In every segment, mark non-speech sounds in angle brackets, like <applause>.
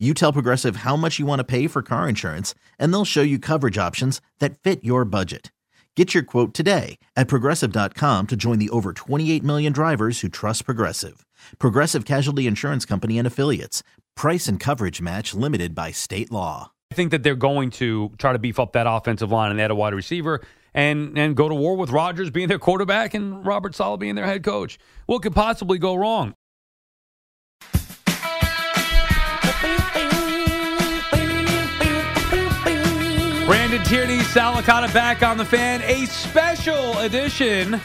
You tell Progressive how much you want to pay for car insurance, and they'll show you coverage options that fit your budget. Get your quote today at progressive.com to join the over 28 million drivers who trust Progressive. Progressive Casualty Insurance Company and Affiliates. Price and coverage match limited by state law. I think that they're going to try to beef up that offensive line and add a wide receiver and and go to war with Rodgers being their quarterback and Robert Saleh being their head coach. What could possibly go wrong? Tierney, Sal Licata back on the fan. A special edition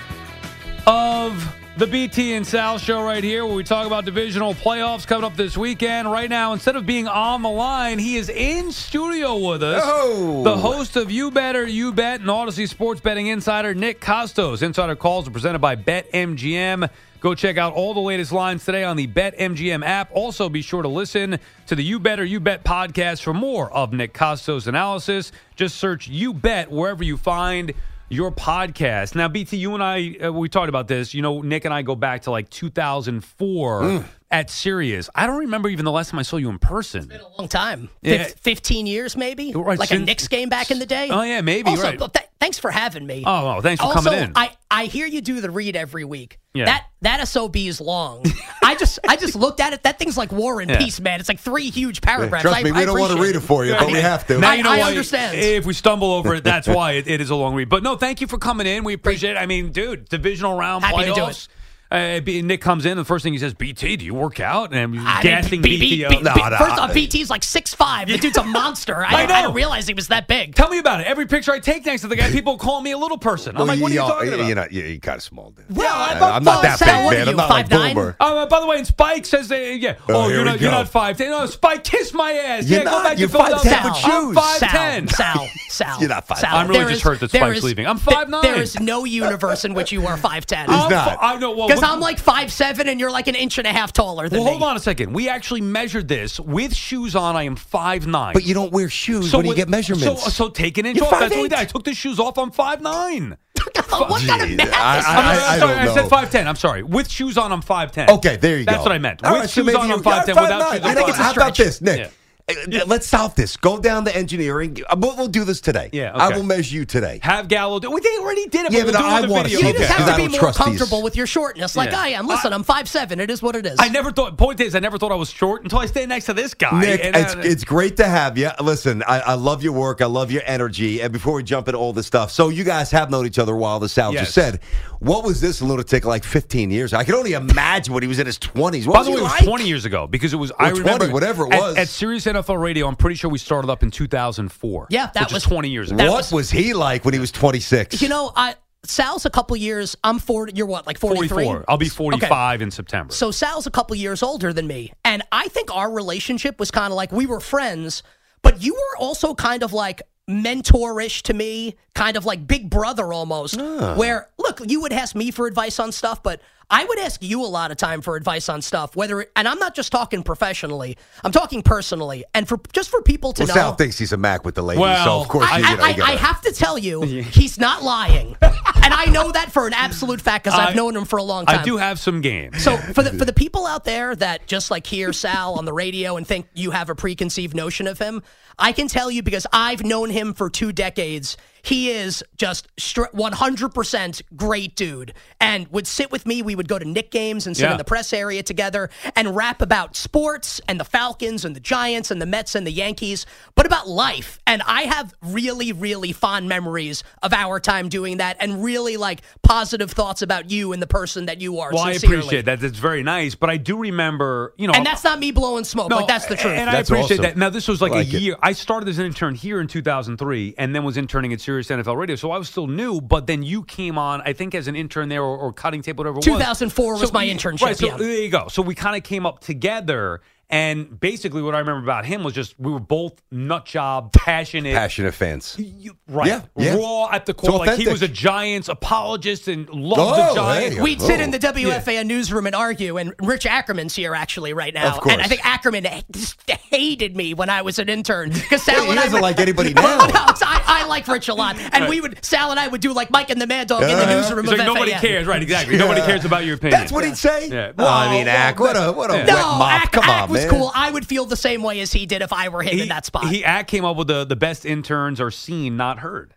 of the BT and Sal show right here where we talk about divisional playoffs coming up this weekend. Right now, instead of being on the line, he is in studio with us. Oh. The host of You Better, You Bet, and Audacy Sports Betting Insider, Nick Kostos. Insider calls are presented by BetMGM. Go check out all the latest lines today on the BetMGM app. Also, be sure to listen to the You Better You Bet podcast for more of Nick Kostos' analysis. Just search You Bet wherever you find your podcast. Now, BT, you and I, uh, we talked about this. You know, Nick and I go back to like 2004 Mm. At Sirius. I don't remember even the last time I saw you in person. Been a long time. Yeah. Fif- 15 years, maybe? Right, like a since- Knicks game back in the day? Oh, yeah, maybe, Also, right. th- thanks for having me. Oh, oh, thanks for also, coming in. I, I hear you do the read every week. Yeah. That that SOB is long. I just I just looked at it. That thing's like War and Yeah. Peace, man. It's like three huge paragraphs. Trust I, me, we I don't want to read it for you, but we have to. Now I- you know I why. understand. If we stumble over it, that's <laughs> why it, it is a long read. But no, thank you for coming in. We appreciate it. I mean, dude, divisional round Happy to do playoffs. Uh, Nick comes in, and the first thing he says, "BT, do you work out?" And I'm I mean, gassing B- B- BT B- No, no, First I- off, BT's like six five. The dude's a monster. <laughs> I, I know. I didn't realize he was that big. Tell me about it. Every picture I take next to the guy, <laughs> people call me a little person. I'm like, what are you Well, talking about? You're, not, you're, you're kind of small, dude. Well, I'm, I'm, not that Sal, big, man. are I'm you, not like 5'9"? Boomer. Oh, uh, by the way, and Spike says, that, yeah. Oh, Oh, you're not, you're go. not five ten. No, Spike, kiss my ass. You're yeah, not. go back You're to Philadelphia. 5'10" with Sal, shoes. I'm Sal, 5'10". Sal, Sal. <laughs> You're not 5'10". Sal, I'm really just hurt that Spike's leaving. I'm th- 5'9". There is no universe in which you are 5'10. He's not. I know. Well, Because I'm like five seven and you're like an inch and a half taller than Well, me. hold on a second. We actually measured this with shoes on. I am five nine. But you don't wear shoes so when you get measurements. So, so take an inch You're off. That's what we did. I took the shoes off. I'm five nine. <laughs> what kind of math I- is I- I'm, that? I'm I sorry. I said five ten. I'm sorry. With shoes on, I'm five ten. Okay, there you go. That's what I meant. All With right, shoes maybe on, you- I'm five ten. Without 5'9". shoes, You I think it's five what? ten. How about this, Nick? Uh, Let's solve this. Go down to engineering. Uh, We'll, we'll do this today. Yeah, I will measure you today. Have Gallo do. Well, they already did it. Yeah, but but I do it in the wanna see You that, just have to I be more comfortable these. with your shortness, like Yeah. I am. Listen, I'm five seven. It is what it is. I never thought. Point is, I never thought I was short until I stayed next to this guy. Nick, And, it's, uh, it's great to have you. Listen, I, I love your work. I love your energy. And before we jump into all this stuff, so you guys have known each other a while, The Sal Yes. just said. What was this lunatic like 15 years? I can only imagine when he was in his 20s. What By was the way, it was like? 20 years ago because it was. I 20, remember whatever it at- was. at, Sirius NFL Radio. I'm pretty sure we started up in 2004. Yeah, that which was- is 20 years ago. What was- was, he like when he was 26? You know, I Sal's a couple years. I'm 40. You're what, like 43? 44. I'll be Okay. 45 in September. So Sal's a couple years older than me, and I think our relationship was kind of like we were friends, but you were also kind of like mentorish to me, kind of like big brother almost. Ah. Where look, you would ask me for advice on stuff, but I would ask you a lot of time for advice on stuff. Whether and I'm not just talking professionally, I'm talking personally, and for just for people to well, know. Sal thinks he's a Mac with the ladies, Well, so of course I, you, you know, I, you I, gotta- I have to tell you, <laughs> he's not lying, and I know that for an absolute fact because I've known him for a long time. I do have some game. So for the for the people out there that just like hear Sal on the radio and think you have a preconceived notion of him, I can tell you because I've known him for two decades. He is just one hundred percent great dude, and would sit with me. We would go to Knicks games and sit Yeah. in the press area together and rap about sports and the Falcons and the Giants and the Mets and the Yankees, but about life. And I have really, really fond memories of our time doing that, and really like positive thoughts about you and the person that you are. Well, I appreciate that. That's very nice. But I do remember, you know, And that's not me blowing smoke. like that's the truth. And I That's appreciate awesome. that. Now, this was like like a it. year. I started as an intern here in 2003 and then was interning at Sirius NFL Radio. So I was still new, but then you came on, I think, as an intern there or, or cutting tape, whatever it was. 2004 was my we- internship, Right, so yeah. there you go. So we kind of came up together. And basically, what I remember about him was just we were both nut job, passionate, Passionate fans. You- right, Yeah, yeah. raw at the core. Like he was a Giants apologist and loved Oh, the Giants. hey. We'd sit in the Oh. WFAN newsroom and argue, and Rich Ackerman's here actually right now. Of course. And I think Ackerman just hated me when I was an intern because Sal He and I doesn't like anybody Oh, <laughs> now. no, I, I like Rich a lot, and we would Sal and I would do like Mike and the Mad Dog in the Uh-huh. newsroom It's of like nobody cares, right? Exactly. Nobody cares about your opinion. That's what he'd say. Yeah. Oh, I mean, Ack, what a what a Yeah. No, wet mop. Ack, Come Ack on, was man. cool. I would feel the same way as he did if I were him in that spot. He Ack came up with the the best interns are seen, not heard.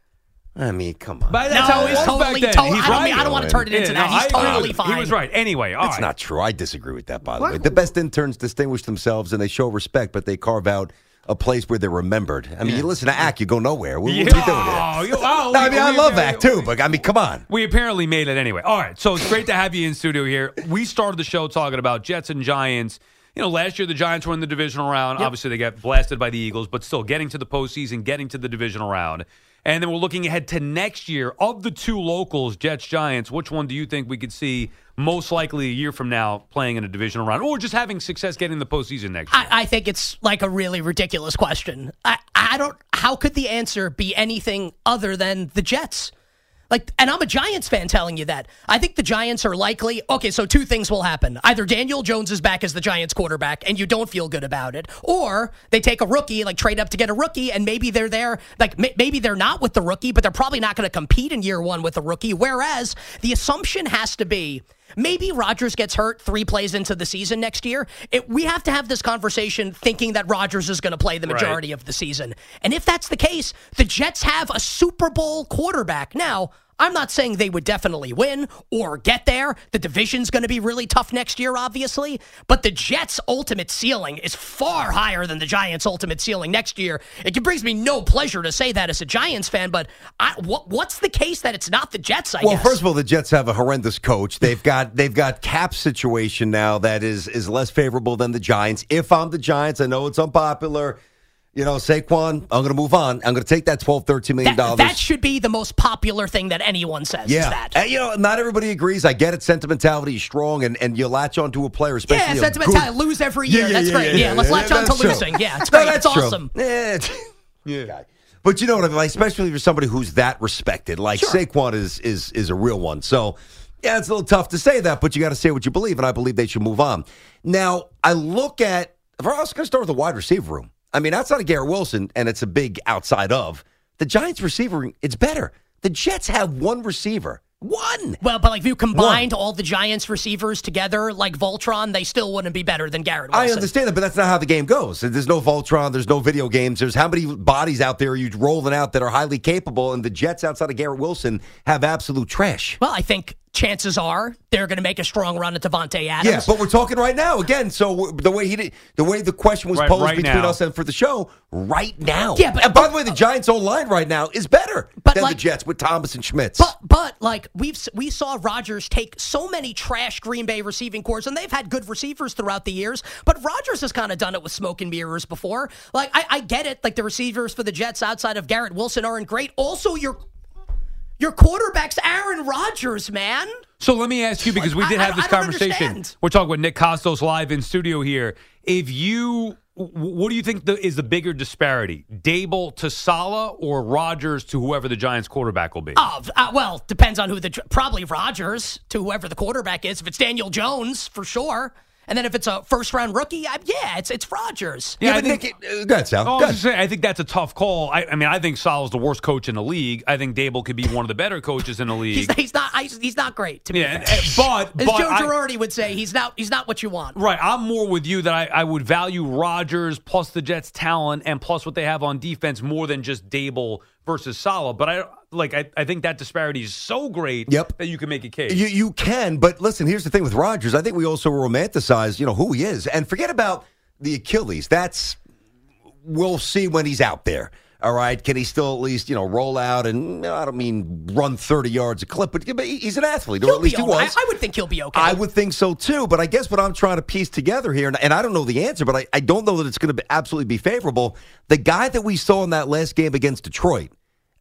I mean, come on. But no, that's how he's totally, back then. totally He's I don't, mean, I don't want to turn it into Yeah, that. no, He's I- totally he fine. was right. Anyway, all That's right. not true. I disagree with that, by the way. The best interns distinguish themselves and they show respect, but they carve out a place where they're remembered. I mean, you listen to Ack, you go nowhere. What, what are you doing here? Oh, you- oh, <laughs> No, I we- mean, I we- love we- Ack too, but I mean, come on. We apparently made it anyway. All right, so it's great to have you in studio here. We started the show talking about Jets and Giants. You know, last year the Giants were in the divisional round. Obviously, they got blasted by the Eagles, but still getting to the postseason, getting to the divisional round. And then we're looking ahead to next year. Of the two locals, Jets, Giants, which one do you think we could see most likely a year from now playing in a divisional round or just having success getting the postseason next year? I, I think it's like a really ridiculous question. I, I don't. How could the answer be anything other than the Jets? Like, and I'm a Giants fan telling you that. I think the Giants are likely. Okay, so two things will happen: either Daniel Jones is back as the Giants quarterback, and you don't feel good about it, or they take a rookie, like trade up to get a rookie, and maybe they're there. Like, ma- maybe they're not with the rookie, but they're probably not going to compete in year one with the rookie. Whereas the assumption has to be Maybe Rodgers gets hurt three plays into the season next year. It, we have to have this conversation thinking that Rodgers is going to play the Right. majority of the season. And if that's the case, the Jets have a Super Bowl quarterback. Now, I'm not saying they would definitely win or get there. The division's going to be really tough next year, obviously. But the Jets' ultimate ceiling is far higher than the Giants' ultimate ceiling next year. It brings me no pleasure to say that as a Giants fan, but I, what, what's the case that it's not the Jets, I Well, guess? first of all, the Jets have a horrendous coach. They've got they've got cap situation now that is is less favorable than the Giants. If I'm the Giants, I know it's unpopular. You know, Saquon, I'm going to move on. I'm going to take that 12, 13 million That, dollars. that should be the most popular thing that anyone says. is yeah, that. And, you know, not everybody agrees. I get it. Sentimentality is strong, and, and you latch onto a player, especially yeah, a sentimentality. good- Lose every year. that's great. Yeah, let's latch on to true. losing. Yeah, it's No, great. that's it's awesome. Yeah, yeah. <laughs> But you know what I mean? Like, especially for somebody who's that respected, like Saquon is is is a real one. So yeah, it's a little tough to say that, but you got to say what you believe, and I believe they should move on. Now, I look at. If I was going to start with the wide receiver room, I mean, outside of Garrett Wilson, and it's a big outside of the Giants' receiver. It's better. The Jets have one receiver, one. Well, but like if you combined all the Giants receivers together, like Voltron, they still wouldn't be better than Garrett Wilson. I understand that, but that's not how the game goes. There's no Voltron. There's no video games. There's how many bodies out there are you rolling out that are highly capable, and the Jets outside of Garrett Wilson have absolute trash. Well, I think chances are they're going to make a strong run at Davante Adams. Yeah, but we're talking right now again. So the way he did, the way the question was Right- posed right between now. us and for the show, right now. Yeah, but- and by the way, the Giants' own line right now is better But, than like- the Jets with Thomas and Schmitz. But but like we've we saw Rodgers take so many trash Green Bay receiving cores, and they've had good receivers throughout the years. But Rodgers has kind of done it with smoke and mirrors before. Like I, I get it. Like the receivers for the Jets outside of Garrett Wilson aren't great. Also, your your quarterback's Aaron Rodgers, man. So let me ask you because we I- did I- have this I conversation. understand. We're talking with Nick Kostos live in studio here. If you, what do you think the, is the bigger disparity, Daboll to Saleh or Rodgers to whoever the Giants quarterback will be? Oh, uh, well, depends on who the probably Rodgers to whoever the quarterback is. If it's Daniel Jones, for sure. And then if it's a first round rookie, I, yeah, it's it's Rodgers. Yeah, yeah, I but think- Nick, uh, go ahead, Sal. Oh, Go I was ahead. just saying, I think that's a tough call. I, I mean, I think Saleh's the worst coach in the league. I think Daboll could be one of the better coaches in the league. he's not I, he's not great to me. yeah, and- and- but As but Joe I- Girardi would say, he's not he's not what you want. Right. I'm more with you that I, I would value Rodgers plus the Jets' talent and plus what they have on defense more than just Daboll versus Saleh. But I like I, I think that disparity is so great Yep. that you can make a case. You you can, but listen. Here's the thing with Rodgers. I think we also romanticize, you know, who he is, and forget about the Achilles. That's we'll see when he's out there. All right, can he still at least you know roll out and I don't mean run 30 yards a clip, but, he's an athlete, or He'll at least he was. I, I would think he'll be okay. I would think so too, but I guess what I'm trying to piece together here, and, and I don't know the answer, but I, I don't know that it's going to absolutely be favorable. The guy that we saw in that last game against Detroit,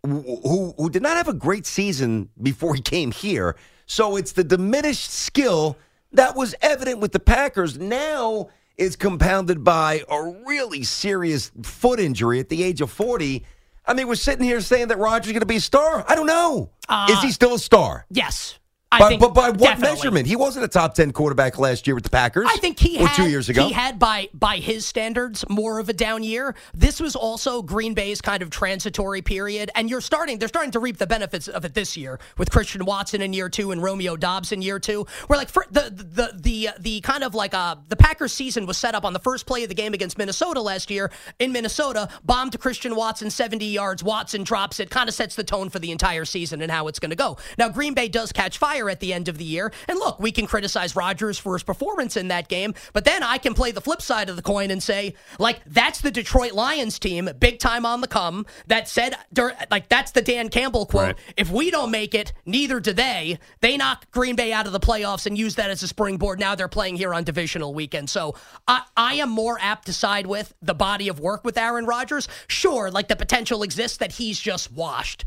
who who did not have a great season before he came here, so it's the diminished skill that was evident with the Packers. Now is compounded by a really serious foot injury at the age of 40. I mean, we're sitting here saying that Rodgers going to be a star. I don't know. is uh, he still a star? Yes. By, but by what definitely. measurement? He wasn't a top 10 quarterback last year with the Packers. I think he or had, two years ago. He had by by his standards more of a down year. This was also Green Bay's kind of transitory period, and you're starting. They're starting to reap the benefits of it this year with Christian Watson in year two and Romeo Doubs in year two. Where like the the the the kind of like uh the Packers season was set up on the first play of the game against Minnesota last year in Minnesota. Bomb to Christian Watson, 70 yards. Watson drops it, kind of sets the tone for the entire season and how it's going to go. Now Green Bay does catch fire at the end of the year. And look, we can criticize Rodgers for his performance in that game, but then I can play the flip side of the coin and say, like, that's the Detroit Lions team, big time on the come, that said, like, that's the Dan Campbell quote. Right. If we don't make it, neither do they. They knock Green Bay out of the playoffs and use that as a springboard. Now they're playing here on divisional weekend. So I, I am more apt to side with the body of work with Aaron Rodgers. Sure, like the potential exists that he's just washed.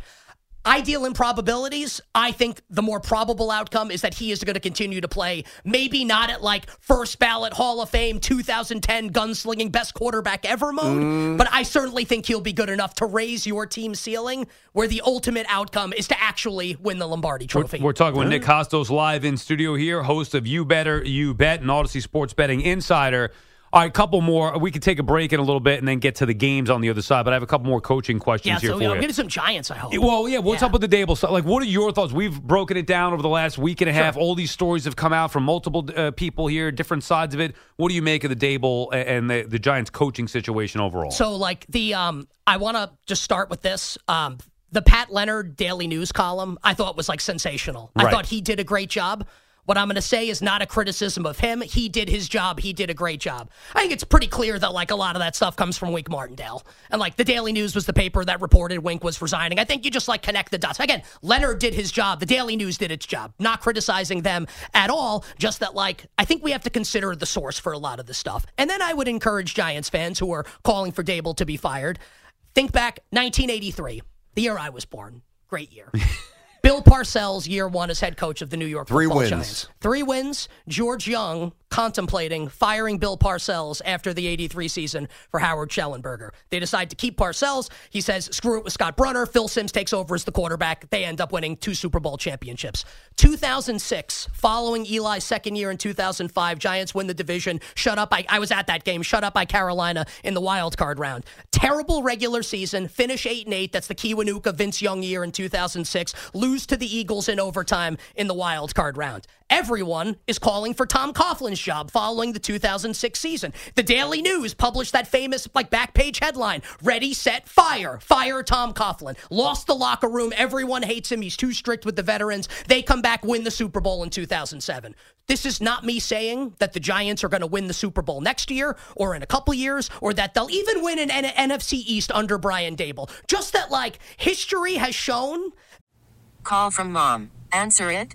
Ideal improbabilities, I think the more probable outcome is that he is going to continue to play. Maybe not at like first ballot Hall of Fame 2010 gunslinging best quarterback ever mode, mm. but I certainly think he'll be good enough to raise your team ceiling where the ultimate outcome is to actually win the Lombardi We're, trophy. we're talking with Nick Kostos live in studio here, host of You Better You Bet and Audacy Sports Betting Insider. All right, a couple more. We could take a break in a little bit and then get to the games on the other side. But I have a couple more coaching questions yeah, here so for you you. know, get some Giants, I hope. Well, yeah. What's Yeah. up with the Daboll stuff? Like, what are your thoughts? We've broken it down over the last week and a half. All these stories have come out from multiple uh, people here, different sides of it. What do you make of the Daboll and the, the Giants coaching situation overall? So, like the, um, I want to just start with this. Um, the Pat Leonard Daily News column, I thought was like sensational. I thought he did a great job. What I'm going to say is not a criticism of him. He did his job. He did a great job. I think it's pretty clear that like a lot of that stuff comes from Wink Martindale. And like the Daily News was the paper that reported Wink was resigning. I think you just like connect the dots. Again, Leonard did his job. The Daily News did its job. Not criticizing them at all. Just that like I think we have to consider the source for a lot of this stuff. And then I would encourage Giants fans who are calling for Daboll to be fired. Think back 1983, the year I was born. Great year. <laughs> Bill Parcells, year one as head coach of the New York Three Football wins. Giants. Three wins. George Young contemplating firing Bill Parcells after the 83 season for Howard Schnellenberger. They decide to keep Parcells. He says, screw it with Scott Brunner. Phil Simms takes over as the quarterback. They end up winning two Super Bowl championships. 2006, following Eli's second year in 2005, Giants win the division. Shut up. I, I was at that game. Shut up by Carolina in the wild card round. Terrible regular season. Finish 8 and 8. That's the Kiwanuka Vince Young year in 2006. Lose to the Eagles in overtime in the wild card round. Everyone is calling for Tom Coughlin's job following the 2006 season. The Daily News published that famous like back page headline: "Ready, set, fire! Fire Tom Coughlin." Lost the locker room. Everyone hates him. He's too strict with the veterans. They come back, win the Super Bowl in 2007. This is not me saying that the Giants are going to win the Super Bowl next year or in a couple years or that they'll even win an N- NFC East under Brian Daboll. Just that like history has shown Call from mom. Answer it.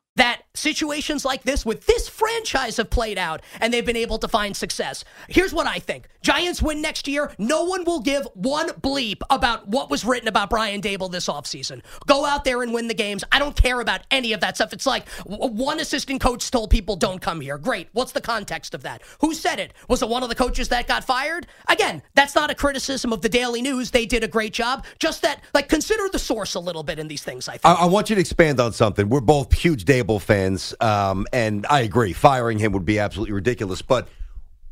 Situations like this with this franchise have played out and they've been able to find success. Here's what I think Giants win next year. No one will give one bleep about what was written about Brian Daboll this offseason. Go out there and win the games. I don't care about any of that stuff. It's like one assistant coach told people don't come here. Great. What's the context of that? Who said it? Was it one of the coaches that got fired? Again, that's not a criticism of the Daily News. They did a great job. Just that, like, consider the source a little bit in these things, I think. I, I want you to expand on something. We're both huge Daboll fans, um, and I agree. Firing him would be absolutely ridiculous. But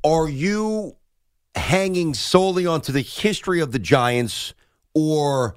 are you hanging solely onto the history of the Giants, or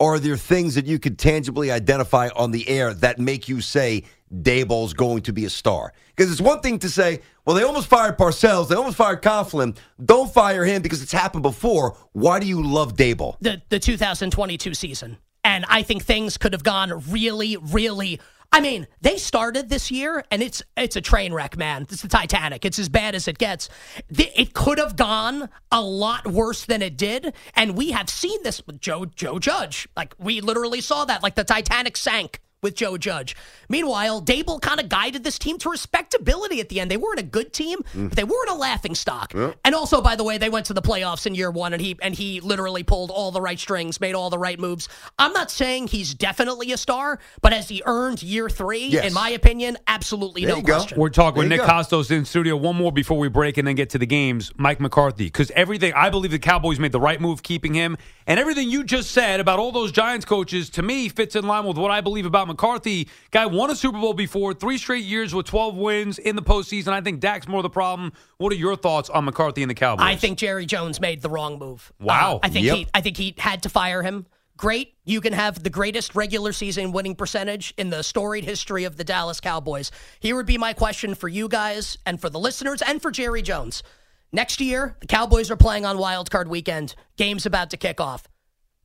are there things that you could tangibly identify on the air that make you say Daboll's going to be a star? Because it's one thing to say, well, they almost fired Parcells, they almost fired Coughlin. Don't fire him because it's happened before. Why do you love Daboll? the the 2022 season. And I think things could have gone really, really. I mean, they started this year, and it's it's a train wreck, man. It's the Titanic. It's as bad as it gets. It could have gone a lot worse than it did, and we have seen this with Joe Joe Judge. Like we literally saw that, like the Titanic sank with Joe Judge. Meanwhile, Daboll kind of guided this team to respectability at the end. They weren't a good team, mm. but they weren't a laughing stock. And also, by the way, they went to the playoffs in year one, and he and he literally pulled all the right strings, made all the right moves. I'm not saying he's definitely a star, but has he earned year three? Yes. In my opinion, absolutely There no you go. question. We're talking with There you Nick go. Kostos in studio. One more before we break and then get to the games. Mike McCarthy, because everything I believe the Cowboys made the right move keeping him, and everything you just said about all those Giants coaches to me fits in line with what I believe about McCarthy. Guy won a Super Bowl before, three straight years with 12 wins in the postseason. I think Dak's more the problem. What are your thoughts on McCarthy and the Cowboys? I think Jerry Jones made the wrong move. Wow. Uh, I think Yep. he I think he had to fire him. Great. You can have the greatest regular season winning percentage in the storied history of the Dallas Cowboys. Here would be my question for you guys and for the listeners and for Jerry Jones. Next year, the Cowboys are playing on Wild Card Weekend. Game's about to kick off.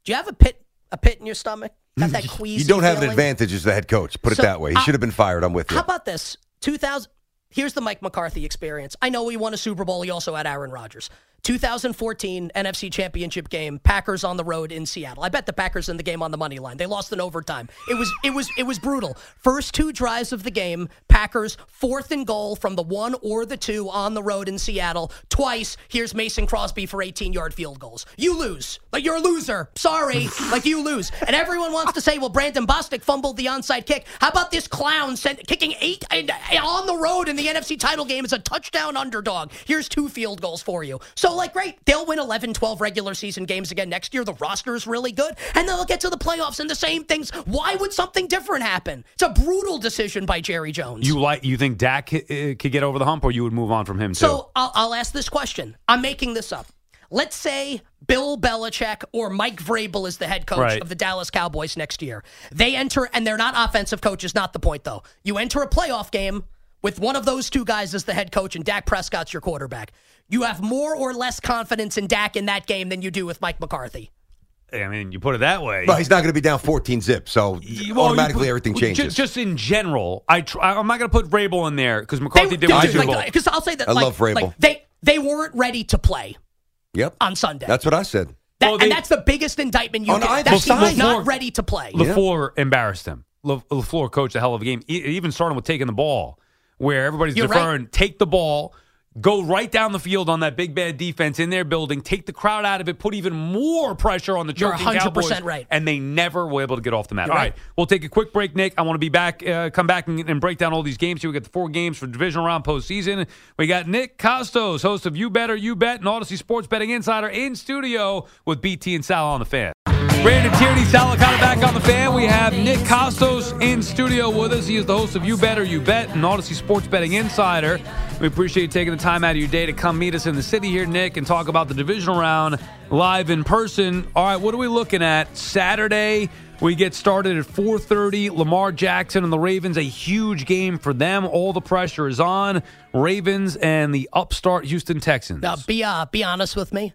Do you have a pit a pit in your stomach? Mm. Got that queasy You don't have an advantage as the head coach. Put So, it that way. He should have been fired. I'm with you. How about this? 2000. Here's the Mike McCarthy experience. I know he won a Super Bowl. He also had Aaron Rodgers. 2014 NFC Championship game. Packers on the road in Seattle. I bet the Packers in the game on the money line. They lost in overtime. It was it was it was brutal. First two drives of the game. Packers fourth and goal from the one or the two on the road in Seattle. Twice. Here's Mason Crosby for 18 yard field goals. You lose. Like you're a loser. Sorry. <laughs> like you lose. And everyone wants to say, well, Brandon Bostick fumbled the onside kick. How about this clown sent, kicking eight and, and on the road in the NFC title game as a touchdown underdog? Here's two field goals for you. So, like, great. They'll win 11, 12 regular season games again next year. The roster is really good. And they'll get to the playoffs and the same things. Why would something different happen? It's a brutal decision by Jerry Jones. you like you think Dak uh, could get over the hump, or you would move on from him too? So I'll, I'll ask this question. I'm making this up. Let's say Bill Belichick or Mike Vrabel is the head coach Right. of the Dallas Cowboys next year. They enter, and they're not offensive coaches, not the point though. You enter a playoff game with one of those two guys as the head coach and Dak Prescott's your quarterback. You have more or less confidence in Dak in that game than you do with Mike McCarthy. I mean, you put it that way. Well, he's not going to be down 14 zip, so You- well, automatically you- everything changes. Just, in general, I tr- I'm not going to put Vrabel in there because McCarthy did win the Super Because I'll say that I like, love Vrabel. like, they they weren't ready to play yep. on Sunday. That's what I said. That- Well, they- and that's the biggest indictment you On get. either That team was not ready to play. LaFleur embarrassed him. La- LaFleur coached a hell of a game, even starting with taking the ball, where everybody's You're deferring, take the ball, go right down the field on that big bad defense in their building, take the crowd out of it, put even more pressure on the You're choking 100% Cowboys, right. and they never were able to get off the mat. You're all right. right, we'll take a quick break, Nick. I want to be back, uh, come back and, and break down all these games. Here we got the four games for divisional round postseason. We got Nick Kostos, host of You Better You Bet and Audacy Sports Betting Insider, in studio with BT and Sal on the fan. Brandon Tierney, Sal Licata back on the fan. We have Nick Kostos in studio with us. He is the host of You Better You Bet and Audacy Sports Betting Insider. We appreciate you taking the time out of your day to come meet us in the city here, Nick, and talk about the divisional round live in person. All right, what are we looking at? Saturday, we get started at 4:30. Lamar Jackson and the Ravens, a huge game for them. All the pressure is on Ravens and the upstart Houston Texans. Now, be uh, be honest with me.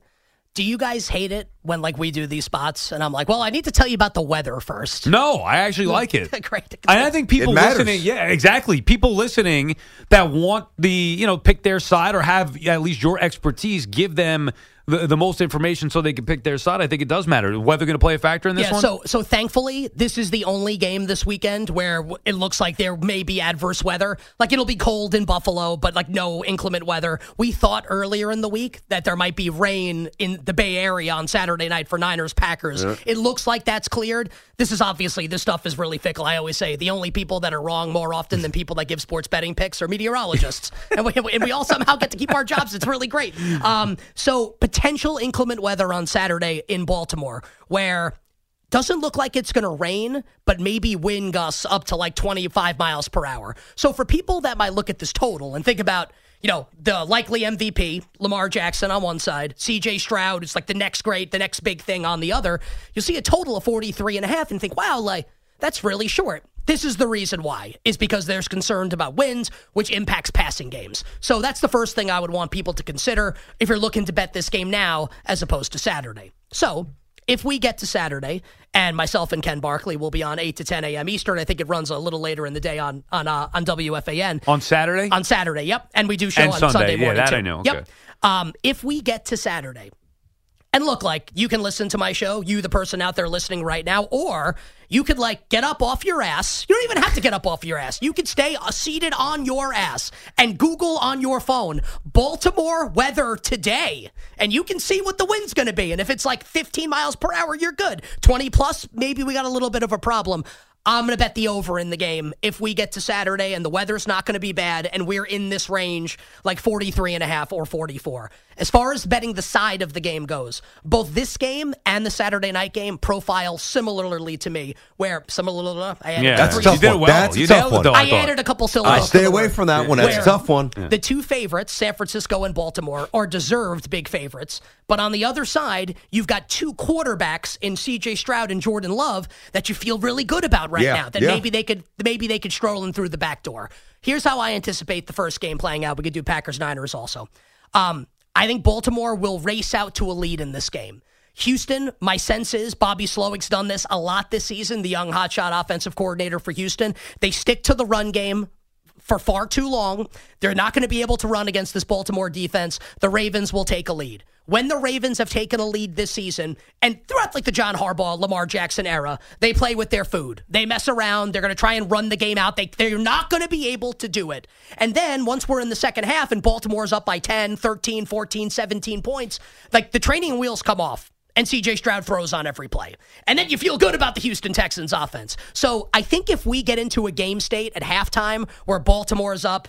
Do you guys hate it when like we do these spots and I'm like, well, I need to tell you about the weather first. No, I actually like it. <laughs> Great. And I think people listening, yeah, exactly. People listening that want the, you know, pick their side or have at least your expertise, give them the, the most information so they can pick their side. I think it does matter. Weather going to play a factor in this yeah, one? so so thankfully, this is the only game this weekend where it looks like there may be adverse weather. Like it'll be cold in Buffalo, but like no inclement weather. We thought earlier in the week that there might be rain in the Bay Area on Saturday night for Niners Packers. It looks like that's cleared. This is obviously this stuff is really fickle. I always say the only people that are wrong more often than people that give sports betting picks are meteorologists, <laughs> and, we, and we all somehow get to keep our jobs. It's really great. Um, so potential inclement weather on Saturday in Baltimore, where doesn't look like it's going to rain, but maybe wind gusts up to like 25 miles per hour. So for people that might look at this total and think about, you know, the likely MVP, Lamar Jackson on one side, CJ Stroud is like the next great, the next big thing on the other, you'll see a total of 43 and a half and think, wow, like that's really short. This is the reason why, is because there's concerns about winds, which impacts passing games. So that's the first thing I would want people to consider if you're looking to bet this game now as opposed to Saturday. So if we get to Saturday, and myself and Ken Barkley will be on 8 to 10 a.m. Eastern, I think it runs a little later in the day on on uh, on WFAN. on Saturday? On Saturday, yep. And we do show And on Sunday, Sunday yeah, morning. that too. I know, Yep. okay. Um, if we get to Saturday, and look, like you can listen to my show, you the person out there listening right now, or you could like get up off your ass. You don't even have to get up off your ass. You could stay uh, seated on your ass and Google on your phone Baltimore weather today, and you can see what the wind's going to be. And if it's like 15 miles per hour, you're good. 20 plus, maybe we got a little bit of a problem. I'm going to bet the over in the game if we get to Saturday and the weather's not going to be bad and we're in this range like 43 and a half or 44. As far as betting the side of the game goes, both this game and the Saturday night game profile similarly to me, where similar I added yeah, That's a tough you did it one. well. That's a tough nailed one. though, I, I, added a couple I syllables. stay away from that one. That's a tough one. The two favorites, San Francisco and Baltimore, are deserved big favorites. But on the other side, you've got two quarterbacks in C.J. Stroud and Jordan Love that you feel really good about right Yeah, now. That yeah. maybe they could maybe they could stroll in through the back door. Here's how I anticipate the first game playing out. We could do Packers Niners also. Um, I think Baltimore will race out to a lead in this game. Houston, my sense is Bobby Slowik's done this a lot this season, the young hotshot offensive coordinator for Houston. They stick to the run game for far too long. They're not going to be able to run against this Baltimore defense. The Ravens will take a lead. When the Ravens have taken a lead this season, and throughout like the John Harbaugh, Lamar Jackson era, they play with their food. They mess around. They're going to try and run the game out. They, they're not going to be able to do it. And then once we're in the second half and Baltimore's up by 10, 13, 14, 17 points, like the training wheels come off and CJ Stroud throws on every play. And then you feel good about the Houston Texans offense. So I think if we get into a game state at halftime where Baltimore's up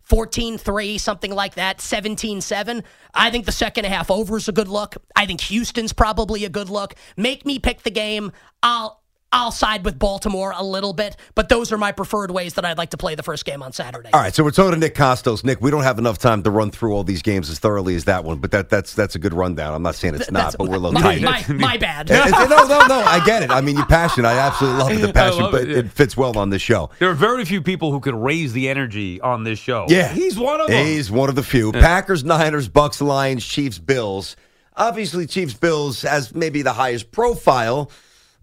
14 3, something like that, 17 7, I think the second half over is a good look. I think Houston's probably a good look. Make me pick the game. I'll. I'll side with Baltimore a little bit, but those are my preferred ways that I'd like to play the first game on Saturday. All right, so we're talking to Nick Kostos. Nick, we don't have enough time to run through all these games as thoroughly as that one, but that that's that's a good rundown. I'm not saying it's not, but we're a little my, tight. my, my bad. It's- <laughs> it's- no, no, no. I get it. I mean, you're passionate. I absolutely love it, the <laughs> passion, love but it, it, fits well on this show. There are very few people who could raise the energy on this show. Yeah, He's one of them. He's one of the few. Packers, Niners, Bucks, Lions, Chiefs, Bills. Obviously, Chiefs, Bills has maybe the highest profile.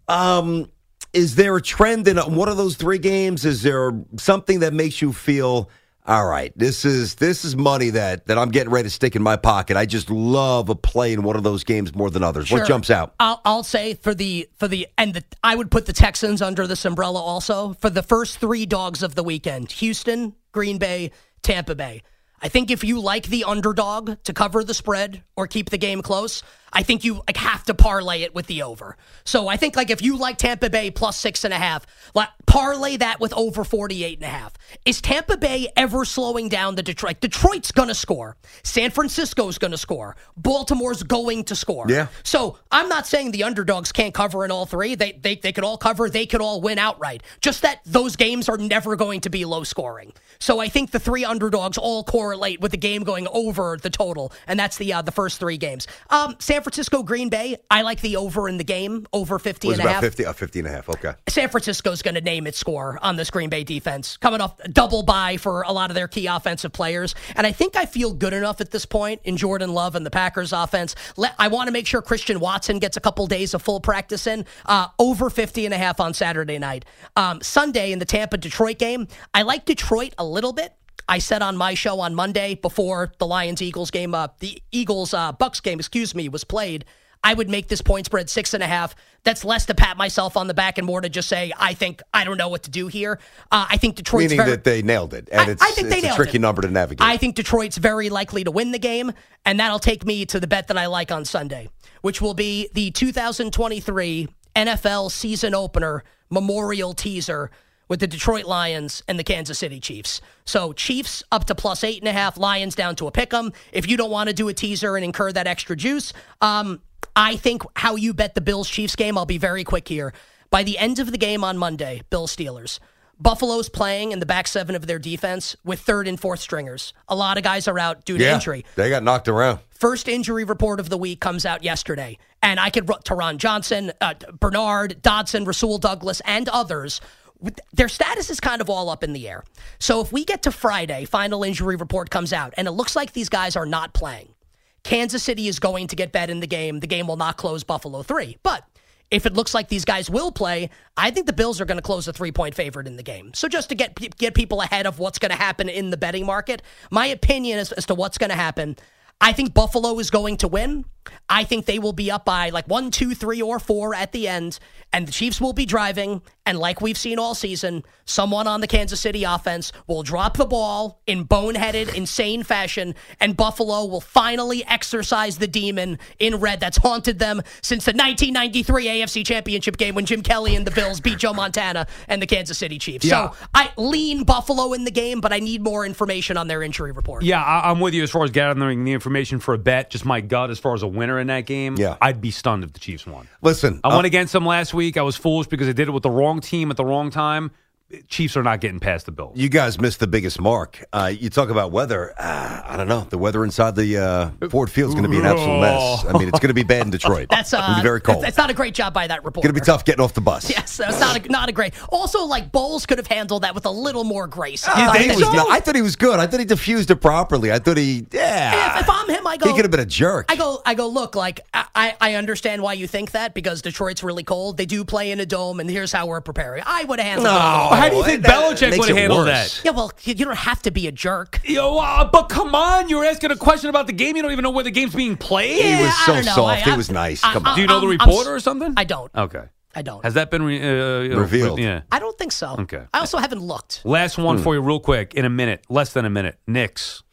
Um, is there a trend in one of those three games? Is there something that makes you feel? All right, this is this is money that that I'm getting ready to stick in my pocket. I just love a play in one of those games more than others. What jumps out? I'll, I'll say for the for the and the, I would put the Texans under this umbrella also for the first three dogs of the weekend: Houston, Green Bay, Tampa Bay. I think if you like the underdog to cover the spread or keep the game close, I think you like have to parlay it with the over. So I think like if you like Tampa Bay plus six and a half, like parlay that with over 48 and a half. Is Tampa Bay ever slowing down the Detroit? Detroit's gonna score. San Francisco's gonna score. Baltimore's going to score. Yeah. So I'm not saying the underdogs can't cover in all three. They they they could all cover. They could all win outright. Just that those games are never going to be low scoring. So I think the three underdogs all correlate with the game going over the total, and that's the uh, the first three games. Um, San Francisco, Green Bay. I like the over in the game, over 50 was and a half. 50, uh, 50 and a half. Okay. San Francisco's going to name its score on this Green Bay defense, coming off double bye for a lot of their key offensive players. And I think I feel good enough at this point in Jordan Love and the Packers offense. Let, I want to make sure Christian Watson gets a couple days of full practice in. Uh, over 50 and a half on Saturday night. Um, Sunday in the Tampa Detroit game, I like Detroit a little bit. I said on my show on Monday before the Lions Eagles game, uh, the Eagles uh, Bucks game, excuse me, was played. I would make this point spread six and a half. That's less to pat myself on the back and more to just say I think I don't know what to do here. Uh, I think Detroit's Meaning very, that they nailed it, and I- it's, I think they it's a tricky it. number to navigate. I think Detroit's very likely to win the game, and that'll take me to the bet that I like on Sunday, which will be the 2023 NFL season opener memorial teaser with the Detroit Lions and the Kansas City Chiefs. So Chiefs up to plus eight and a half, Lions down to a pick 'em. If you don't want to do a teaser and incur that extra juice, um, I think how you bet the Bills Chiefs game, I'll be very quick here. By the end of the game on Monday, Bill Steelers. Buffalo's playing in the back seven of their defense with third and fourth stringers. A lot of guys are out due to yeah, injury. they got knocked around. First injury report of the week comes out yesterday, and I could Taron Johnson, uh, Bernard, Dodson, Rasul Douglas, and others. Their status is kind of all up in the air. So if we get to Friday, final injury report comes out, and it looks like these guys are not playing. Kansas City is going to get bet in the game. The game will not close Buffalo three, but. If it looks like these guys will play, I think the Bills are going to close a three point favorite in the game. So just to get get people ahead of what's going to happen in the betting market, my opinion as, as to what's going to happen, I think Buffalo is going to win. I think they will be up by like one, two, three, or four at the end, and the Chiefs will be driving. And like we've seen all season, someone on the Kansas City offense will drop the ball in boneheaded, insane fashion, and Buffalo will finally exercise the demon in red that's haunted them since the 1993 AFC Championship game when Jim Kelly and the Bills beat Joe Montana and the Kansas City Chiefs. Yeah. So I lean Buffalo in the game, but I need more information on their injury report. Yeah, I'm with you as far as gathering the information for a bet. Just my gut as far as a winner in that game. Yeah. I'd be stunned if the Chiefs won. Listen, I uh, went against them last week. I was foolish because I did it with the wrong team at the wrong time. Chiefs are not getting past the Bills. You guys missed the biggest mark. Uh, you talk about weather. Uh, I don't know. The weather inside the uh, Ford Field is going to be an absolute mess. I mean, it's going to be bad in Detroit. That's uh, It's be very cold. It's, it's not a great job by that reporter. going to be tough getting off the bus. Yes, that's not a, not a great. Also, like Bowles could have handled that with a little more grace. You I think thought he was that- not- I thought he was good. I thought he diffused it properly. I thought he, yeah. If, if I'm him, I go. he could have been a jerk. I go. I go. Look, like I, I understand why you think that because Detroit's really cold. They do play in a dome, and here's how we're preparing. I would have handled it. No. More. How do you think that Belichick would have it handled worse. that? Yeah, well, you you don't have to be a jerk. Yo, uh, but come on, you're asking a question about the game. You don't even know where the game's being played. He Yeah, was I so don't know. soft. I- He was nice. I- Come I- on. Do you know the I'm- I'm reporter s- or something? I don't. Okay. I don't. Has that been re- uh, you know, Revealed. Yeah. I don't think so. Okay. I also haven't looked. Last Hmm. one for you, real quick, in a minute, less than a minute. Knicks.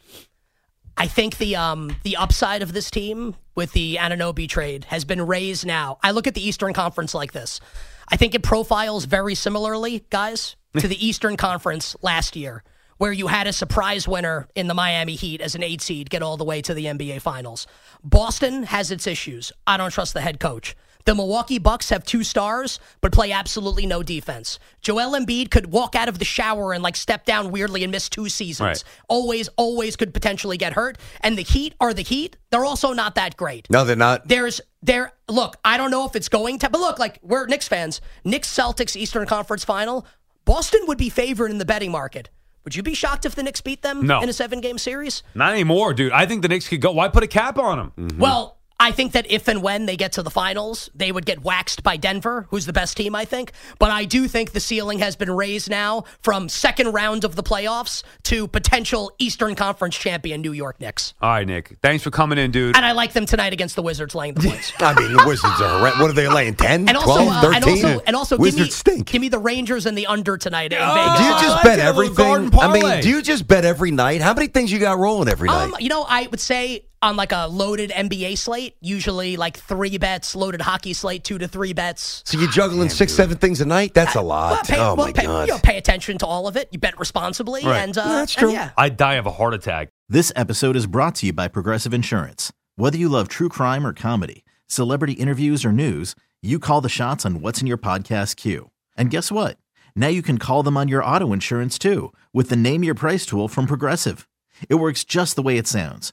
I think the um the upside of this team with the Anunoby trade has been raised now. I look at the Eastern Conference like this. I think it profiles very similarly, guys, to the Eastern Conference last year, where you had a surprise winner in the Miami Heat as an eight seed get all the way to the NBA Finals. Boston has its issues. I don't trust the head coach. The Milwaukee Bucks have two stars, but play absolutely no defense. Joel Embiid could walk out of the shower and like step down weirdly and miss two seasons. Right. Always, always could potentially get hurt. And the Heat are the Heat. They're also not that great. No, they're not. There's there. Look, I don't know if it's going to, but look, like we're Knicks fans. Knicks Celtics Eastern Conference Final. Boston would be favored in the betting market. Would you be shocked if the Knicks beat them No. in a seven game series? Not anymore, dude. I think the Knicks could go. Why put a cap on them? Mm-hmm. Well, I think that if and when they get to the finals, they would get waxed by Denver, who's the best team, I think. But I do think the ceiling has been raised now from second round of the playoffs to potential Eastern Conference champion New York Knicks. All right, Nick. Thanks for coming in, dude. And I like them tonight against the Wizards laying the <laughs> points. I mean, the Wizards are horrendous. What are they laying? 10, And also, 12, uh, 13? and also, and also, give Wizards me, stink. give me the Rangers and the under tonight in Oh, Vegas. do you just like bet it, a little everything? I mean, do you just bet every night? How many things you got rolling every night? Um, you know, I would say on like a loaded NBA slate, usually like three bets, loaded hockey slate, two to three bets. So you're juggling six, seven things a night? That's a Well, lot. pay, oh well, my pay, god. You know, pay attention to all of it. You bet responsibly, Right. and uh, That's and true. yeah. I'd die of a heart attack. This episode is brought to you by Progressive Insurance. Whether you love true crime or comedy, celebrity interviews or news, you call the shots on what's in your podcast queue. And guess what? Now you can call them on your auto insurance too with the Name Your Price tool from Progressive. It works just the way it sounds.